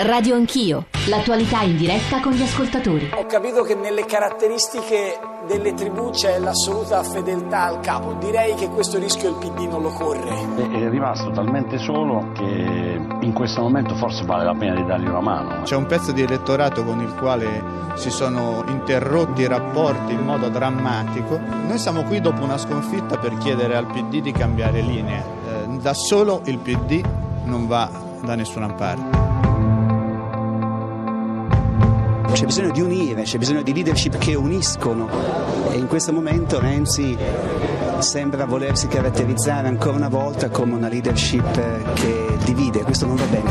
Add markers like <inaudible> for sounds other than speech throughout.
Radio Anch'io, l'attualità in diretta con gli ascoltatori. Ho capito che nelle caratteristiche delle tribù c'è l'assoluta fedeltà al capo. Direi che questo rischio il PD non lo corre. È rimasto talmente solo che in questo momento forse vale la pena di dargli una mano. C'è un pezzo di elettorato con il quale si sono interrotti i rapporti in modo drammatico. Noi siamo qui dopo una sconfitta per chiedere al PD di cambiare linea. Eh, da solo il PD non va da nessuna parte. C'è bisogno di unire, c'è bisogno di leadership che uniscono e in questo momento Renzi sembra volersi caratterizzare ancora una volta come una leadership che divide, questo non va bene.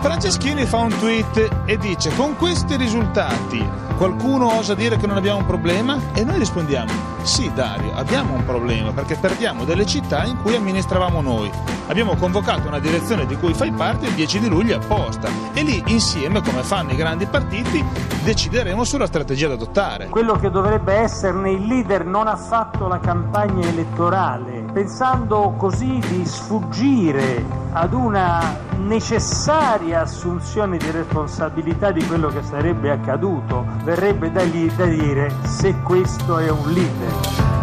Franceschini fa un tweet e dice con questi risultati qualcuno osa dire che non abbiamo un problema? E noi rispondiamo sì Dario, abbiamo un problema perché perdiamo delle città in cui amministravamo noi. Abbiamo convocato una direzione di cui fai parte il 10 di luglio apposta e lì insieme, come fanno i grandi partiti, decideremo sulla strategia da adottare. Quello che dovrebbe esserne il leader non ha fatto la campagna elettorale, pensando così di sfuggire ad una necessaria assunzione di responsabilità di quello che sarebbe accaduto, verrebbe da, lì da dire se questo è un leader.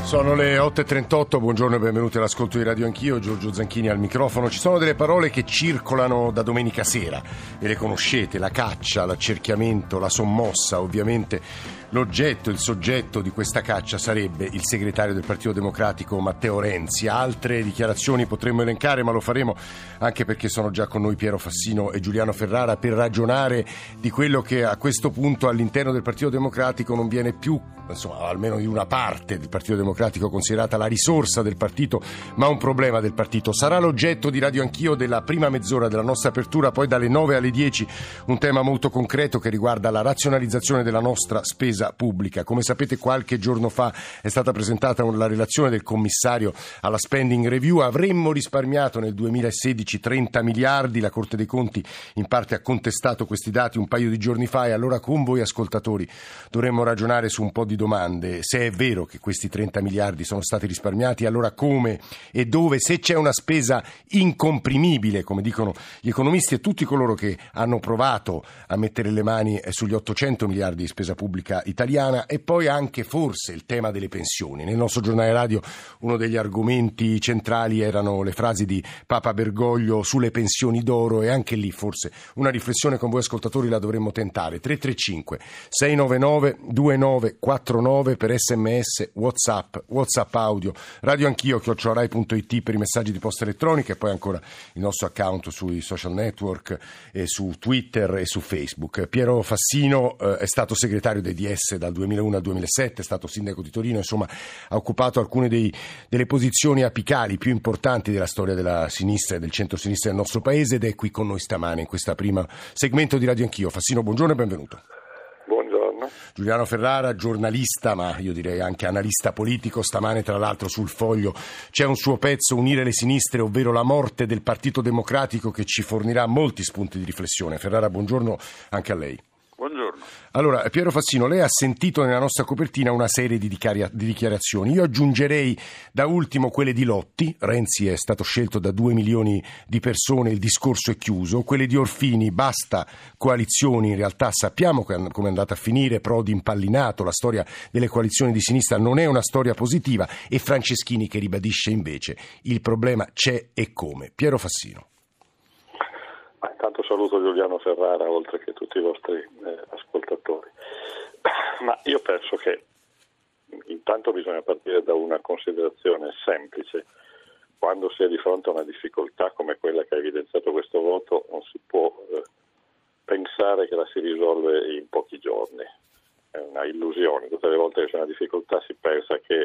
Sono le 8.38, buongiorno e benvenuti all'ascolto di Radio Anch'io, Giorgio Zanchini al microfono. Ci sono delle parole che circolano da domenica sera e le conoscete, la caccia, l'accerchiamento, la sommossa, ovviamente l'oggetto, il soggetto di questa caccia sarebbe il segretario del Partito Democratico Matteo Renzi. Altre dichiarazioni potremmo elencare, ma lo faremo anche perché sono già con noi Piero Fassino e Giuliano Ferrara per ragionare di quello che a questo punto all'interno del Partito Democratico non viene più insomma, almeno di una parte del Partito Democratico considerata la risorsa del partito, ma un problema del partito. Sarà l'oggetto di Radio Anch'io della prima mezz'ora della nostra apertura, poi dalle 9 alle 10 un tema molto concreto che riguarda la razionalizzazione della nostra spesa pubblica. Come sapete qualche giorno fa è stata presentata la relazione del commissario alla spending review, avremmo risparmiato nel 2016 30 miliardi, la Corte dei Conti in parte ha contestato questi dati un paio di giorni fa e allora con voi ascoltatori dovremmo ragionare su un po' di domande. Se è vero che questi 30 miliardi sono stati risparmiati, allora come e dove? Se c'è una spesa incomprimibile, come dicono gli economisti e tutti coloro che hanno provato a mettere le mani sugli 800 miliardi di spesa pubblica italiana e poi anche forse il tema delle pensioni. Nel nostro giornale radio uno degli argomenti centrali erano le frasi di Papa Bergoglio sulle pensioni d'oro e anche lì forse una riflessione con voi ascoltatori la dovremmo tentare. 335 699 2940 349 per sms, whatsapp, whatsapp audio, radio anch'io, chiocciorai.it per i messaggi di posta elettronica e poi ancora il nostro account sui social network, e su Twitter e su Facebook. Piero Fassino eh, è stato segretario dei DS dal 2001 al 2007, è stato sindaco di Torino, insomma ha occupato alcune dei, delle posizioni apicali più importanti della storia della sinistra e del centro-sinistra del nostro paese ed è qui con noi stamane in questo primo segmento di Radio Anch'io. Fassino, buongiorno e benvenuto. Giuliano Ferrara, giornalista, ma io direi anche analista politico, stamane tra l'altro sul foglio c'è un suo pezzo, Unire le sinistre, ovvero la morte del Partito Democratico, che ci fornirà molti spunti di riflessione. Ferrara, buongiorno anche a lei. Allora, Piero Fassino, lei ha sentito nella nostra copertina una serie di, dichiarazioni. Io aggiungerei da ultimo quelle di Lotti, Renzi è stato scelto da due milioni di persone, il discorso è chiuso, quelle di Orfini, basta coalizioni, in realtà sappiamo come è andata a finire, Prodi impallinato, la storia delle coalizioni di sinistra non è una storia positiva e Franceschini che ribadisce invece il problema c'è e come. Piero Fassino. Saluto Giuliano Ferrara oltre che tutti i vostri eh, ascoltatori. <clears throat> Ma io penso che intanto bisogna partire da una considerazione semplice. Quando si è di fronte a una difficoltà come quella che ha evidenziato questo voto, non si può eh, pensare che la si risolve in pochi giorni. È una illusione. Tutte le volte che c'è una difficoltà si pensa che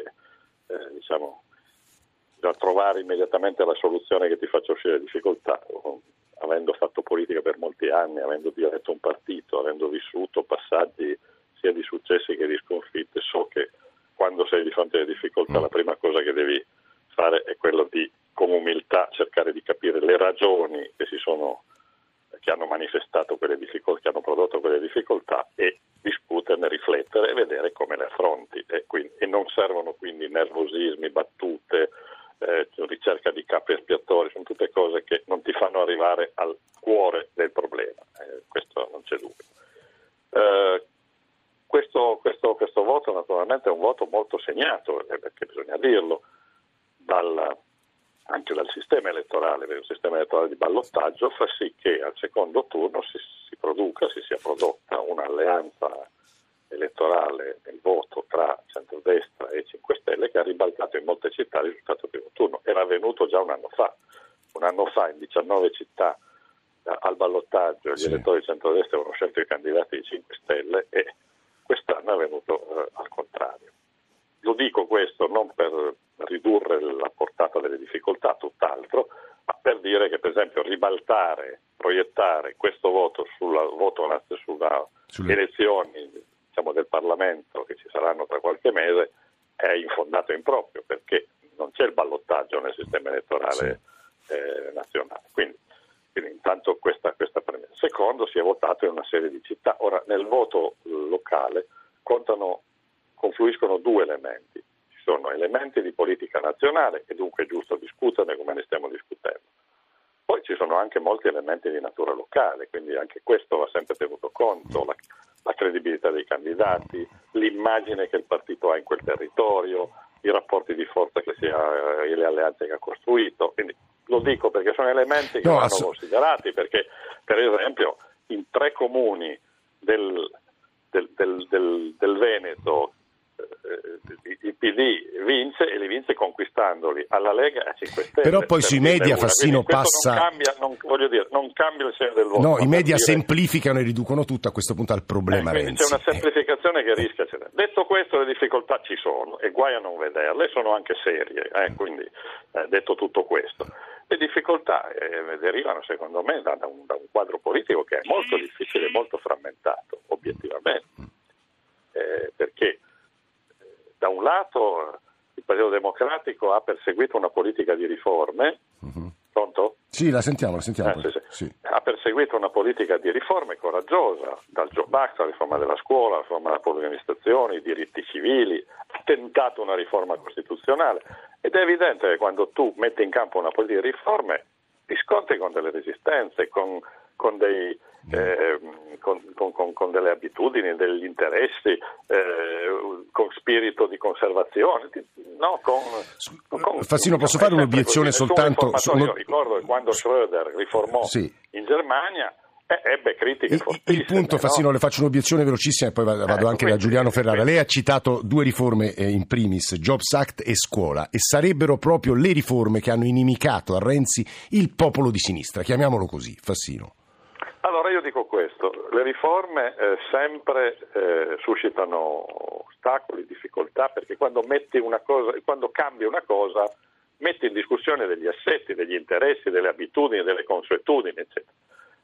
eh, diciamo, da trovare immediatamente la soluzione che ti faccia uscire da difficoltà avendo fatto politica per molti anni, avendo diretto un partito, avendo vissuto passaggi sia di successi che di sconfitte, so che quando sei di fronte alle difficoltà mm. la prima cosa che devi fare è quello di con umiltà cercare di capire le ragioni che, sono, che hanno manifestato quelle difficoltà, che hanno prodotto quelle difficoltà e discuterne, riflettere e vedere come le affronti. E, quindi, e non servono quindi nervosismi, battute, eh, ricerca di capi espiatori, sono tutte cose che non ti fanno arrivare al cuore del problema, eh, questo non c'è dubbio. Eh, questo, questo, questo, voto naturalmente è un voto molto segnato, eh, perché bisogna dirlo, dal, anche dal sistema elettorale, perché il sistema elettorale di ballottaggio fa sì che al secondo turno si, si produca, si sia prodotta un'alleanza elettorale nel voto tra centrodestra e 5 Stelle che ha ribaltato in molte città il risultato del primo turno. Era avvenuto già un anno fa. Un anno fa in 19 città eh, al ballottaggio gli elettori di centrodestra avevano scelto i candidati di 5 Stelle e quest'anno è avvenuto eh, al contrario. Lo dico questo non per ridurre la portata delle difficoltà, tutt'altro, ma per dire che per esempio ribaltare, proiettare questo voto sulla, voto sulla Sulle... elezioni diciamo, del Parlamento che ci saranno tra qualche mese è infondato e improprio perché non c'è il ballottaggio nel sistema elettorale sì. eh, nazionale. Quindi, quindi, intanto questa, questa premessa. Secondo, si è votato in una serie di città. Ora, nel voto locale contano, confluiscono due elementi. Ci sono elementi di politica nazionale e dunque è giusto discuterne come ne stiamo discutendo. Poi ci sono anche molti elementi di natura locale, quindi anche questo va sempre tenuto conto. La, la credibilità dei candidati, l'immagine che il partito ha in quel territorio, i rapporti di forza che si ha e le alleanze che ha costruito. Quindi lo dico perché sono elementi che no, vanno ass- considerati, perché per esempio in tre comuni del, del, del, del Veneto eh, il PD vince e li vince conquistandoli alla Lega a 5 Stelle. Però poi sui media Fassino passa... Non cambia, non, voglio dire, non cambia il segno del voto. No, i media dire... semplificano e riducono tutto a questo punto al problema eh, Renzi. C'è una semplificazione che rischia. Detto questo le difficoltà ci sono e guai a non vederle, sono anche serie, eh, quindi eh, detto tutto questo. Le difficoltà eh, derivano secondo me da, da, un, da un quadro politico che è molto difficile e molto frammentato, obiettivamente. Eh, perché da un lato il Partito Democratico ha perseguito una politica di riforme. Uh-huh. Pronto? Sì, la sentiamo, la sentiamo. Eh, sì, sì. Sì. Ha perseguito una politica di riforme coraggiosa, dal Job Act alla riforma della scuola, alla riforma della pubblica amministrazione, i diritti civili, ha tentato una riforma costituzionale ed è evidente che quando tu metti in campo una politica di riforme ti scontri con delle resistenze, con, con dei, eh, con, con, con, delle abitudini, degli interessi, eh, con spirito di conservazione. No, Fassino, posso fare un'obiezione soltanto? Su... Io ricordo che quando Schröder riformò sì. in Germania ebbe critiche il, il punto, Fassino, no? le faccio un'obiezione velocissima e poi vado, ecco, anche quindi, da Giuliano Ferrara. Lei ha citato due riforme eh, in primis, Jobs Act e scuola, e sarebbero proprio le riforme che hanno inimicato a Renzi il popolo di sinistra, chiamiamolo così, Fassino. Allora io dico questo, le riforme eh, sempre eh, suscitano ostacoli, difficoltà, perché quando, cosa, quando cambi una cosa metti in discussione degli assetti, degli interessi, delle abitudini, delle consuetudini, eccetera.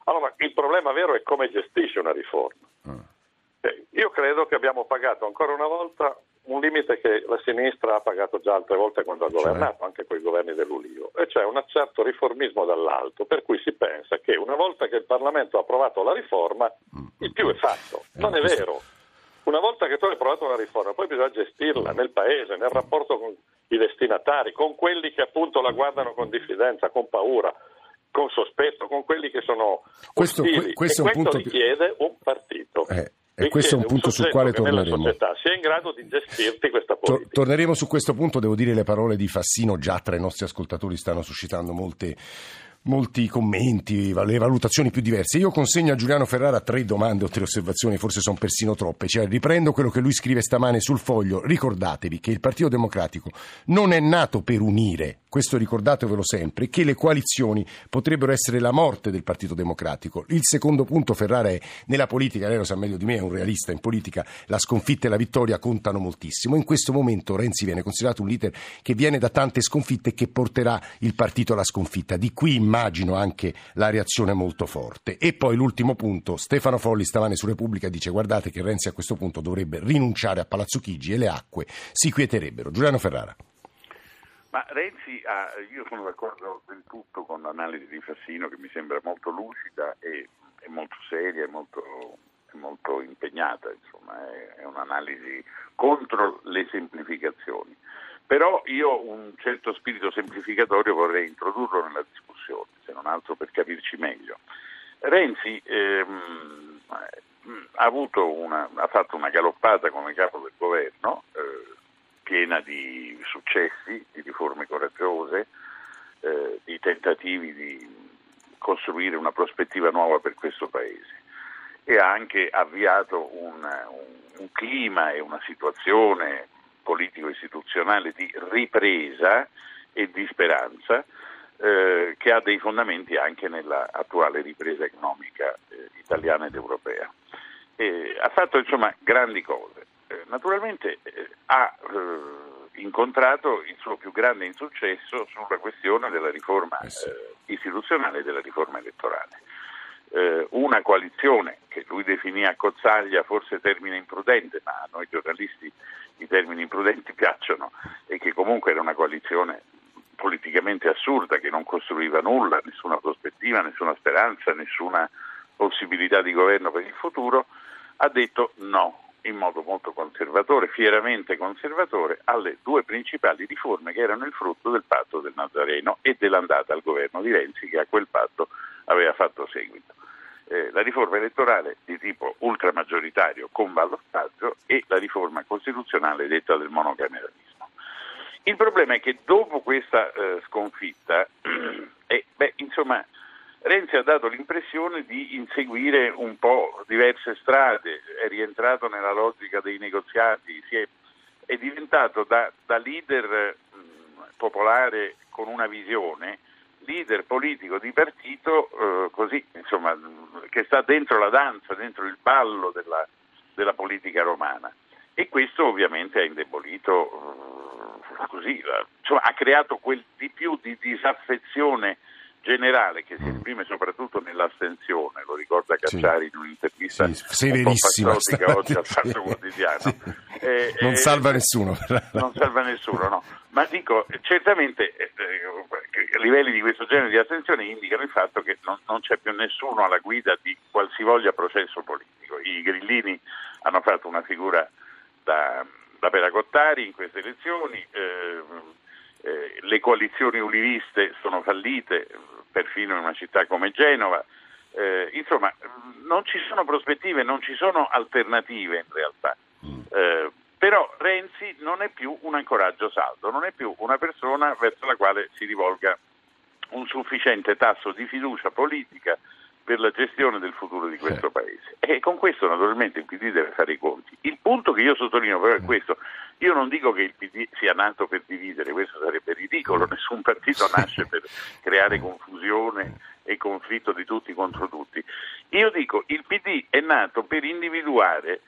Allora, il problema vero è come gestisce una riforma. Mm. Eh, io credo che abbiamo pagato ancora una volta un limite che la sinistra ha pagato già altre volte quando ha cioè? governato, anche governi dell'Ulio, e cioè un certo riformismo dall'alto, per cui si pensa che una volta che il Parlamento ha approvato la riforma, mm. il più è fatto. Eh, non è vero. Una volta che tu hai approvato una riforma, poi bisogna gestirla nel Paese, nel rapporto con i destinatari, con quelli che appunto la guardano con diffidenza, con paura con sospetto con quelli che sono questo, ostili. questo, e questo punto richiede un partito. E questo è un punto un sul quale torneremo. Società sia in grado di gestirti questa politica. torneremo su questo punto, devo dire le parole di Fassino già tra i nostri ascoltatori stanno suscitando molte molti commenti, le valutazioni più diverse. Io consegno a Giuliano Ferrara tre domande o tre osservazioni, forse sono persino troppe. Cioè, riprendo quello che lui scrive stamane sul foglio. Ricordatevi che il Partito Democratico non è nato per unire, questo ricordatevelo sempre, che le coalizioni potrebbero essere la morte del Partito Democratico. Il secondo punto, Ferrara, è nella politica, lei lo sa meglio di me, è un realista, in politica la sconfitta e la vittoria contano moltissimo. In questo momento Renzi viene considerato un leader che viene da tante sconfitte e che porterà il partito alla sconfitta. Di qui immagino anche la reazione molto forte. E poi l'ultimo punto, Stefano Folli stamane su Repubblica dice guardate che Renzi a questo punto dovrebbe rinunciare a Palazzo Chigi e le acque si quieterebbero. Giuliano Ferrara. Ma Renzi, ha, io sono d'accordo del tutto con l'analisi di Fassino che mi sembra molto lucida e, e molto seria e molto, molto impegnata, insomma, è, è un'analisi contro le semplificazioni. Però io un certo spirito semplificatorio vorrei introdurlo nella discussione, altro per capirci meglio. Renzi ehm, ha, una, ha, fatto una galoppata come capo del governo, eh, piena di successi, di riforme coraggiose, eh, di tentativi di costruire una prospettiva nuova per questo Paese e ha anche avviato un, un, un clima e una situazione politico-istituzionale di ripresa e di speranza eh, che ha dei fondamenti anche nell'attuale ripresa economica eh, italiana ed europea. E ha fatto insomma grandi cose. Eh, naturalmente eh, ha eh, incontrato il suo più grande insuccesso sulla questione della riforma istituzionale e della riforma elettorale. una coalizione che lui definì a cozzaglia, forse termine imprudente, ma a noi giornalisti i termini imprudenti <laughs> piacciono, e che comunque era una coalizione politicamente assurda che non costruiva nulla, nessuna prospettiva, nessuna speranza, nessuna possibilità di governo per il futuro, ha detto no in modo molto conservatore, fieramente conservatore, alle due principali riforme che erano il frutto del patto del Nazareno e dell'andata al governo di Renzi che a quel patto aveva fatto seguito. Eh, la riforma elettorale di tipo ultramaggioritario con ballottaggio e la riforma costituzionale detta del monocameralismo. Il problema è che dopo questa eh, sconfitta, eh, <clears throat> beh, insomma, Renzi ha dato l'impressione di inseguire un po' diverse strade, è rientrato nella logica dei negoziati, è, è, diventato da, da leader mh, mm, popolare con una visione, leader politico di partito eh, così, insomma, che sta dentro la danza, dentro il ballo della, della politica romana. E questo ovviamente ha indebolito, uh, così, insomma, ha creato quel di più di disaffezione generale che si mm. esprime soprattutto nell'astensione, lo ricorda Cacciari sì. in un'intervista sì, severissima oggi al Fatto Quotidiano. <laughs> sì. eh, non eh, salva nessuno. non salva nessuno, no. Ma dico, certamente eh, eh, livelli di questo genere di astensione indicano il fatto che non, non c'è più nessuno alla guida di qualsivoglia processo politico. I grillini hanno fatto una figura da, da Peracottari in queste elezioni, eh, eh, le coalizioni uliviste sono fallite, perfino in una città come Genova. Eh, insomma, non ci sono prospettive, non ci sono alternative in realtà. Eh, però Renzi non è più un ancoraggio saldo, non è più una persona verso la quale si rivolga un sufficiente tasso di fiducia politica per la gestione del futuro di questo sì. Paese. E con questo naturalmente il PD deve fare i conti. Il punto che io sottolineo però è mm. questo. Io non dico che il PD sia nato per dividere, questo sarebbe ridicolo, mm. nessun partito <laughs> nasce per creare confusione e conflitto di tutti contro tutti. Io dico il PD è nato per individuare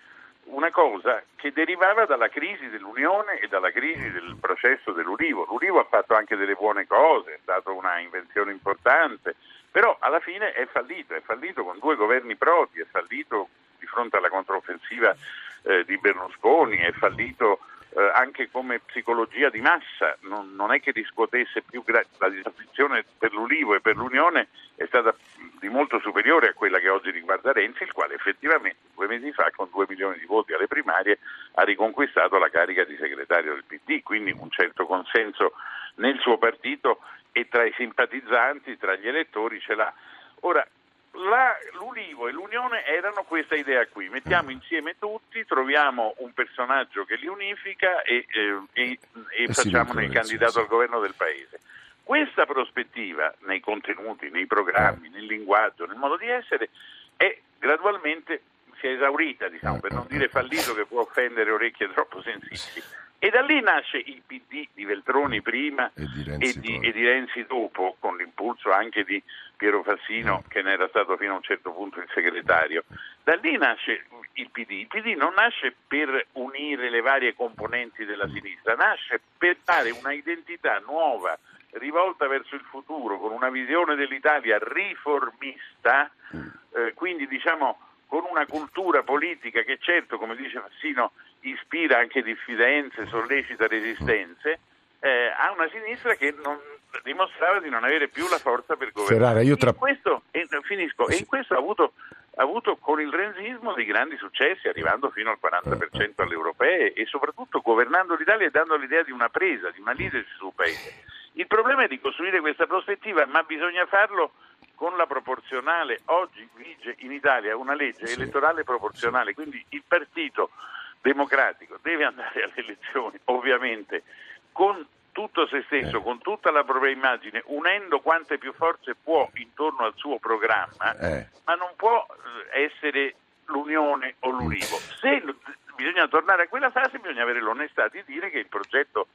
una cosa che derivava dalla crisi dell'Unione e dalla crisi del processo dell'Ulivo. L'Ulivo ha fatto anche delle buone cose, è stata una invenzione importante, però alla fine è fallito, è fallito con due governi propri, è fallito di fronte alla controffensiva eh, di Berlusconi, è fallito eh, anche come psicologia di massa, non, non è che riscuotesse più gra- la disattenzione per l'Ulivo e per l'Unione è stata di molto superiore a quella che oggi riguarda Renzi, il quale effettivamente due mesi fa con due milioni di voti alle primarie ha riconquistato la carica di segretario del PD, quindi un certo consenso nel suo partito e tra i simpatizzanti, tra gli elettori ce l'ha. Ora, la, l'Ulivo e l'Unione erano questa idea qui, mettiamo mm. insieme tutti, troviamo un personaggio che li unifica e, eh, e, e, e facciamone il candidato al governo del Paese. Questa prospettiva nei contenuti, nei programmi, nel linguaggio, nel modo di essere è gradualmente si è esaurita, diciamo, per non dire fallito che può offendere orecchie troppo sensibili. <laughs> E da lì nasce il PD di Veltroni prima e di Renzi, e di, e di Renzi dopo, con l'impulso anche di Piero Fassino, mm. che ne era stato fino a un certo punto il segretario. Da lì nasce il PD. Il PD non nasce per unire le varie componenti della sinistra, nasce per dare una identità nuova, rivolta verso il futuro, con una visione dell'Italia riformista, mm. eh, quindi diciamo con una cultura politica che certo, come dice Fassino, ispira anche diffidenze, sollecita resistenze, eh, a una sinistra che non, dimostrava di non avere più la forza per governare. Ferrara, io tra... in questo, e, finisco, e in questo ha avuto, ha avuto con il renzismo dei grandi successi, arrivando fino al 40% alle europee e soprattutto governando l'Italia e dando l'idea di una presa, di una leadership sul paese. Il problema è di costruire questa prospettiva, ma bisogna farlo con la proporzionale. Oggi vige in Italia una legge sì. elettorale proporzionale, quindi il partito democratico deve andare alle elezioni, ovviamente, con tutto se stesso, eh. con tutta la propria immagine, unendo quante più forze può intorno al suo programma, eh. ma non può eh, essere l'unione o l'univo. Se bisogna tornare a quella fase, bisogna avere l'onestà di dire che il progetto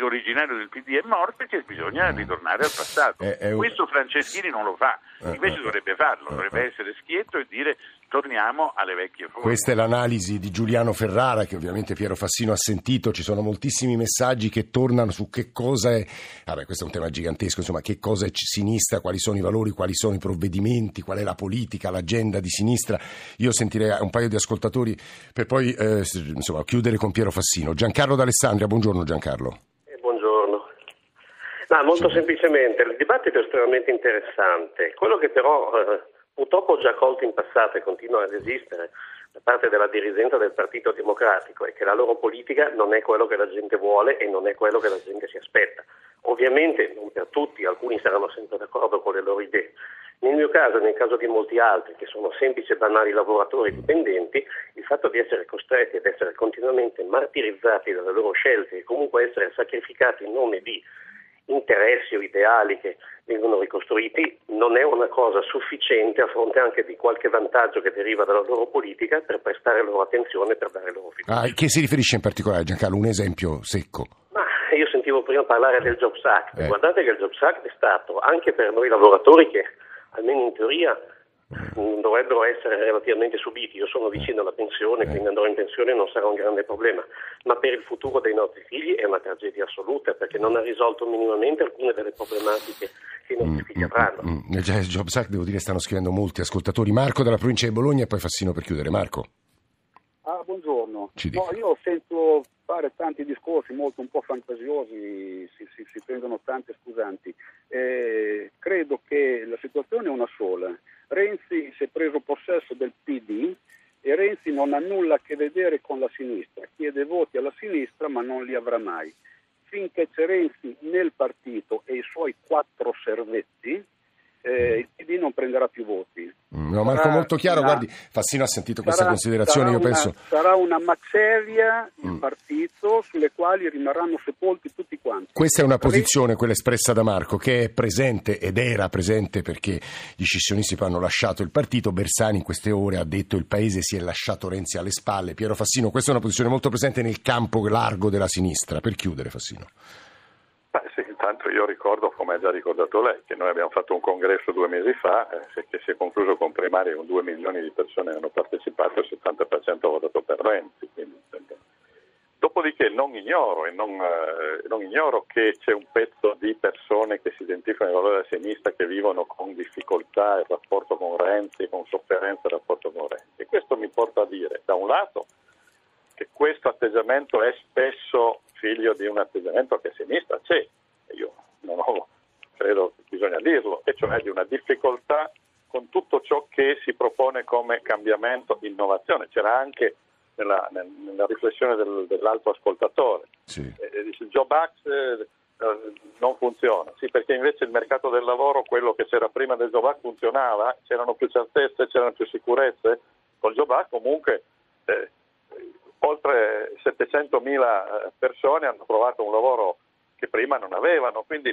originario del PD è morto e che bisogna ritornare al passato. È, è un... Questo Franceschini non lo fa, eh, invece eh, dovrebbe farlo, eh, dovrebbe essere schietto e dire torniamo alle vecchie forme. Questa è l'analisi di Giuliano Ferrara che ovviamente Piero Fassino ha sentito, ci sono moltissimi messaggi che tornano su che cosa è, vabbè questo è un tema gigantesco, insomma che cosa è sinistra, quali sono i valori, quali sono i provvedimenti, qual è la politica, l'agenda di sinistra. Io sentirei un paio di ascoltatori per poi eh, insomma, chiudere con Piero Fassino. Giancarlo D'Alessandria, buongiorno Giancarlo. No, molto sì. semplicemente, il dibattito è estremamente interessante. Quello che però eh, purtroppo ho già colto in passato e continua ad esistere da parte della dirigenza del Partito Democratico è che la loro politica non è quello che la gente vuole e non è quello che la gente si aspetta. Ovviamente non per tutti, alcuni saranno sempre d'accordo con le loro idee. Nel mio caso e nel caso di molti altri che sono semplici e banali lavoratori dipendenti, il fatto di essere costretti ad essere continuamente martirizzati dalle loro scelte e comunque essere sacrificati in nome di interessi o ideali che vengono ricostruiti non è una cosa sufficiente a fronte anche di qualche vantaggio che deriva dalla loro politica per prestare loro attenzione e per dare loro fiducia. Ah, che si riferisce in particolare, Giancarlo? Un esempio secco. Ma io sentivo prima parlare del Jobs Act. Eh. Guardate che il Jobs Act è stato anche per noi lavoratori che almeno in teoria dovrebbero essere relativamente subiti. Io sono vicino alla pensione, quindi andrò in pensione e non sarà un grande problema, ma per il futuro dei nostri figli è una tragedia assoluta perché non ha risolto minimamente alcune delle problematiche che i nostri mm, figli avranno. Mm, mm. Jobs Act, devo dire, stanno scrivendo molti ascoltatori. Marco dalla provincia di Bologna e poi Fassino per chiudere. Marco. Ah, buongiorno. No, io sento fare tanti discorsi molto un po' fantasiosi, si, si, si prendono tante scusanti. Eh, credo che la situazione è una sola. Renzi si è preso possesso del PD e Renzi non ha nulla a che vedere con la sinistra, chiede voti alla sinistra ma non li avrà mai. Finché c'è Renzi nel partito e i suoi quattro servetti, eh, il PD non prenderà più voti. Mm, no, Marco, molto chiaro. Una, Guardi, Fassino ha sentito questa sarà, considerazione. Sarà io una, penso. Sarà una maceria il mm. partito sulle quali rimarranno sepolti tutti quanti. Questa è una posizione, quella espressa da Marco, che è presente ed era presente perché gli scissionisti hanno lasciato il partito. Bersani in queste ore ha detto il paese si è lasciato Renzi alle spalle. Piero Fassino, questa è una posizione molto presente nel campo largo della sinistra. Per chiudere, Fassino. Beh, sì, intanto io ricordo, come ha già ricordato lei, che noi abbiamo fatto un congresso due mesi fa eh, che si è concluso con primarie con due milioni di persone che hanno partecipato e il 70% ha votato per Renzi. Quindi, dopodiché non ignoro, non, eh, non ignoro che c'è un pezzo di persone che si identificano ai valori della sinistra che vivono con difficoltà il rapporto con Renzi, con sofferenza il rapporto con Renzi. E questo mi porta a dire, da un lato, che questo atteggiamento è spesso figlio di un atteggiamento che a sinistra c'è, io non ho, credo che bisogna dirlo, e cioè di una difficoltà con tutto ciò che si propone come cambiamento, innovazione. C'era anche nella, nella riflessione del, dell'altro ascoltatore. Sì. Eh, dice, il Job Act eh, non funziona, sì, perché invece il mercato del lavoro, quello che c'era prima del Job Act funzionava, c'erano più certezze, c'erano più sicurezze, col Job Act comunque eh, oltre 700.000 persone hanno trovato un lavoro che prima non avevano, quindi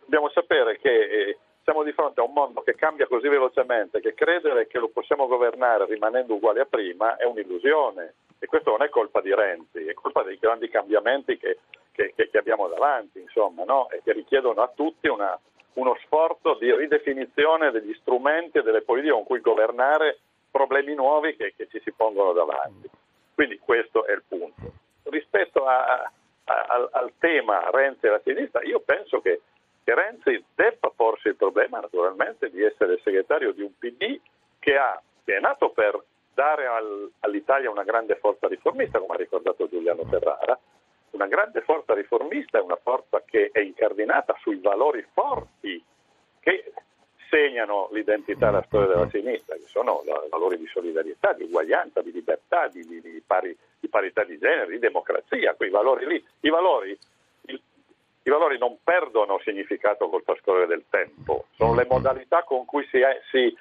dobbiamo sapere che eh, siamo di fronte a un mondo che cambia così velocemente che credere che lo possiamo governare rimanendo uguali a prima è un'illusione e questo non è colpa di Renzi, è colpa dei grandi cambiamenti che, che, che abbiamo davanti insomma, no? e che richiedono a tutti una, uno sforzo di ridefinizione degli strumenti e delle politiche con cui governare problemi nuovi che, che ci si pongono davanti. Quindi questo è il punto. Rispetto a, al, al, tema Renzi e la sinistra, io penso che, che, Renzi debba porsi il problema naturalmente di essere segretario di un PD che, ha, che è nato per dare al, all'Italia una grande forza riformista, come ha ricordato Giuliano Ferrara, una grande forza riformista è una forza che è incardinata sui valori forti che segnano l'identità e la storia della sinistra, che sono valori di solidarietà, di uguaglianza, di libertà, di, di, di, pari, di parità di genere, di democrazia, quei valori lì. I valori, il, I valori non perdono significato col trascorrere del tempo, sono le modalità con cui si, è, si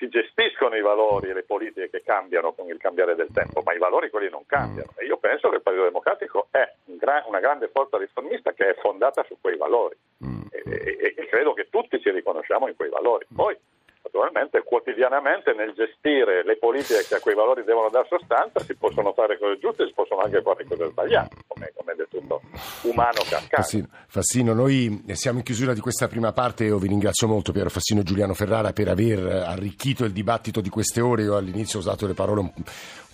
si gestiscono i valori e le politiche che cambiano con il cambiare del tempo, ma i valori quelli non cambiano. E io penso che il Partito Democratico è un gra- una grande forza riformista che è fondata su quei valori mm. e, e, e, credo che tutti ci riconosciamo in quei valori. Poi naturalmente quotidianamente nel gestire le politiche che a quei valori devono dare sostanza si possono fare cose giuste, si possono anche fare cose sbagliate, come, come del tutto umano che accade. Fassino, Fassino, noi siamo in chiusura di questa prima parte, io vi ringrazio molto Piero Fassino e Giuliano Ferrara per aver arricchito il dibattito di queste ore, io all'inizio ho usato le parole un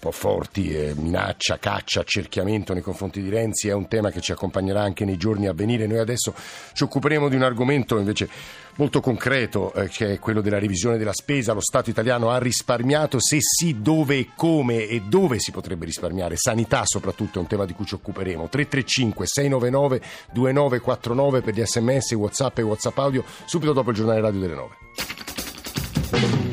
po' forti, eh, minaccia, caccia, accerchiamento nei confronti di Renzi, è un tema che ci accompagnerà anche nei giorni a venire. Noi adesso ci occuperemo di un argomento invece molto concreto, eh, che è quello della revisione della spesa. Lo Stato italiano ha risparmiato, se sì, dove e come e dove si potrebbe risparmiare. Sanità soprattutto è un tema di cui ci occuperemo. 335 699 2949 per gli sms, whatsapp e whatsapp audio, subito dopo il giornale radio delle 9.